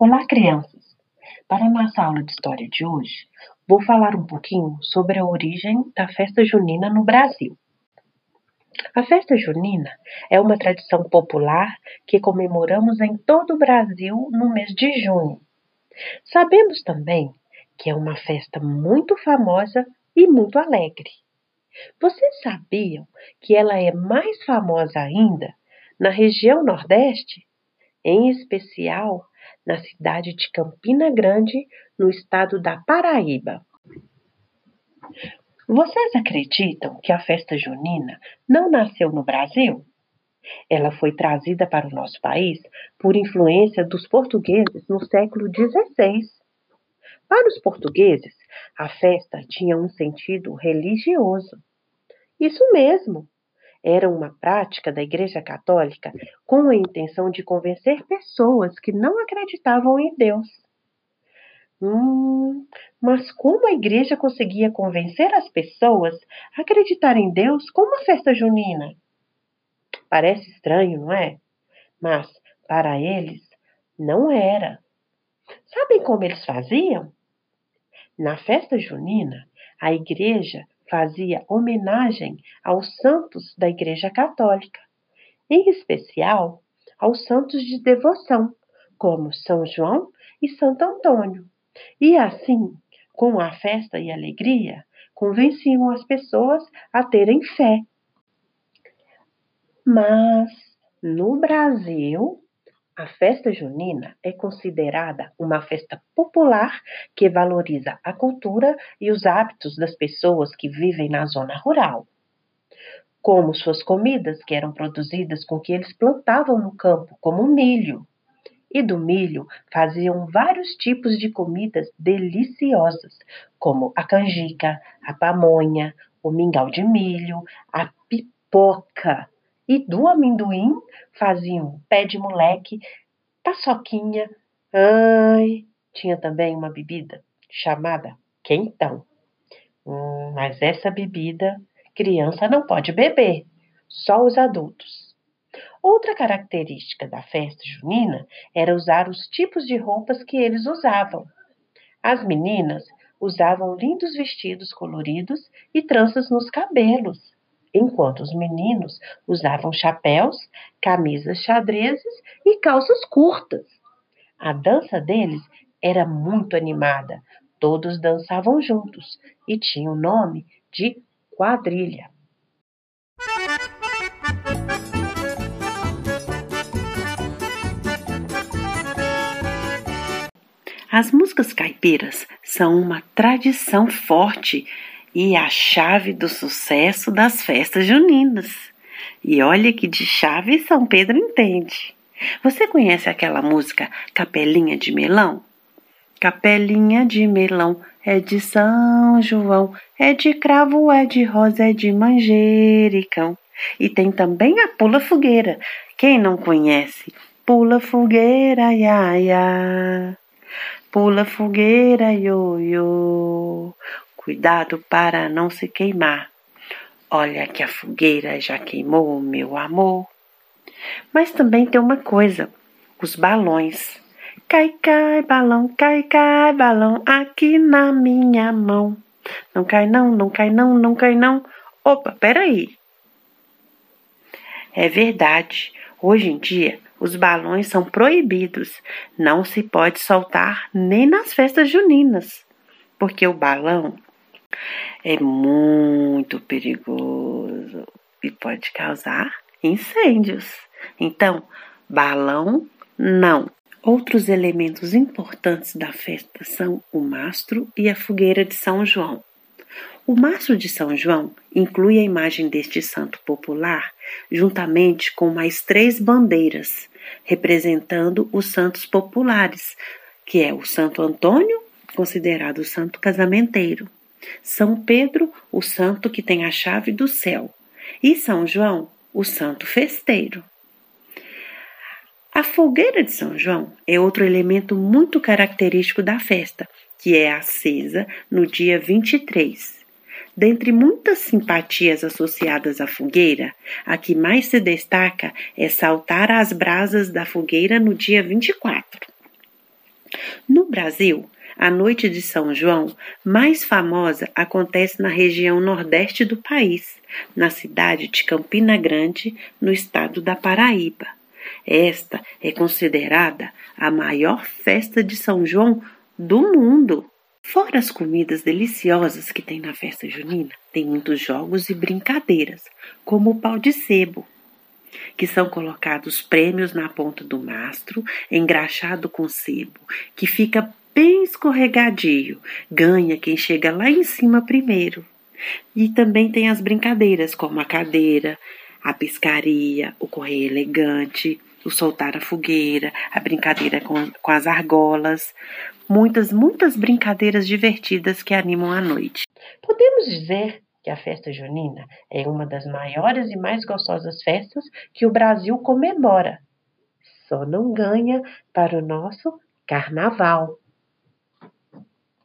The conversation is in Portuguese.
Olá, crianças! Para a nossa aula de história de hoje, vou falar um pouquinho sobre a origem da festa junina no Brasil. A festa junina é uma tradição popular que comemoramos em todo o Brasil no mês de junho. Sabemos também que é uma festa muito famosa e muito alegre. Vocês sabiam que ela é mais famosa ainda na região Nordeste? Em especial na cidade de Campina Grande, no estado da Paraíba. Vocês acreditam que a festa junina não nasceu no Brasil? Ela foi trazida para o nosso país por influência dos portugueses no século XVI. Para os portugueses, a festa tinha um sentido religioso. Isso mesmo, era uma prática da Igreja Católica com a intenção de convencer pessoas que não acreditavam em Deus. Hum, mas como a igreja conseguia convencer as pessoas a acreditar em Deus com uma festa junina? Parece estranho, não é? Mas para eles não era. Sabem como eles faziam? Na festa junina, a igreja fazia homenagem aos santos da Igreja Católica, em especial aos santos de devoção, como São João e Santo Antônio. E assim, com a festa e alegria, convenciam as pessoas a terem fé. Mas no Brasil, a festa junina é considerada uma festa popular que valoriza a cultura e os hábitos das pessoas que vivem na zona rural. Como suas comidas, que eram produzidas com o que eles plantavam no campo, como milho. E do milho faziam vários tipos de comidas deliciosas, como a canjica, a pamonha, o mingau de milho, a pipoca, e do amendoim faziam pé de moleque, paçoquinha. Ai, tinha também uma bebida chamada quentão. Hum, mas essa bebida criança não pode beber, só os adultos. Outra característica da festa junina era usar os tipos de roupas que eles usavam. As meninas usavam lindos vestidos coloridos e tranças nos cabelos enquanto os meninos usavam chapéus, camisas xadrezes e calças curtas. A dança deles era muito animada, todos dançavam juntos e tinha o nome de quadrilha. As músicas caipiras são uma tradição forte e a chave do sucesso das festas juninas. E olha que de chave São Pedro entende. Você conhece aquela música Capelinha de Melão? Capelinha de melão é de São João, é de cravo, é de rosa, é de manjericão. E tem também a pula fogueira. Quem não conhece? Pula fogueira, ia, ia. Pula fogueira, ioiô. Cuidado para não se queimar. Olha que a fogueira já queimou, meu amor. Mas também tem uma coisa: os balões. Cai, cai, balão, cai, cai, balão, aqui na minha mão. Não cai, não, não cai, não, não cai, não. Opa, peraí. É verdade. Hoje em dia, os balões são proibidos. Não se pode soltar nem nas festas juninas, porque o balão é muito perigoso e pode causar incêndios. Então, balão não. Outros elementos importantes da festa são o mastro e a fogueira de São João. O mastro de São João inclui a imagem deste santo popular, juntamente com mais três bandeiras, representando os santos populares, que é o Santo Antônio, considerado o santo casamenteiro, são Pedro, o santo que tem a chave do céu, e São João, o santo festeiro. A fogueira de São João é outro elemento muito característico da festa, que é acesa no dia 23. Dentre muitas simpatias associadas à fogueira, a que mais se destaca é saltar às brasas da fogueira no dia 24. No Brasil, a noite de São João, mais famosa, acontece na região nordeste do país, na cidade de Campina Grande, no estado da Paraíba. Esta é considerada a maior festa de São João do mundo. Fora as comidas deliciosas que tem na festa junina, tem muitos jogos e brincadeiras, como o pau de sebo, que são colocados prêmios na ponta do mastro, engraxado com sebo, que fica bem escorregadio. Ganha quem chega lá em cima primeiro. E também tem as brincadeiras, como a cadeira, a pescaria, o correio elegante, o soltar a fogueira, a brincadeira com, com as argolas. Muitas, muitas brincadeiras divertidas que animam a noite. Podemos dizer que a festa junina é uma das maiores e mais gostosas festas que o Brasil comemora. Só não ganha para o nosso carnaval.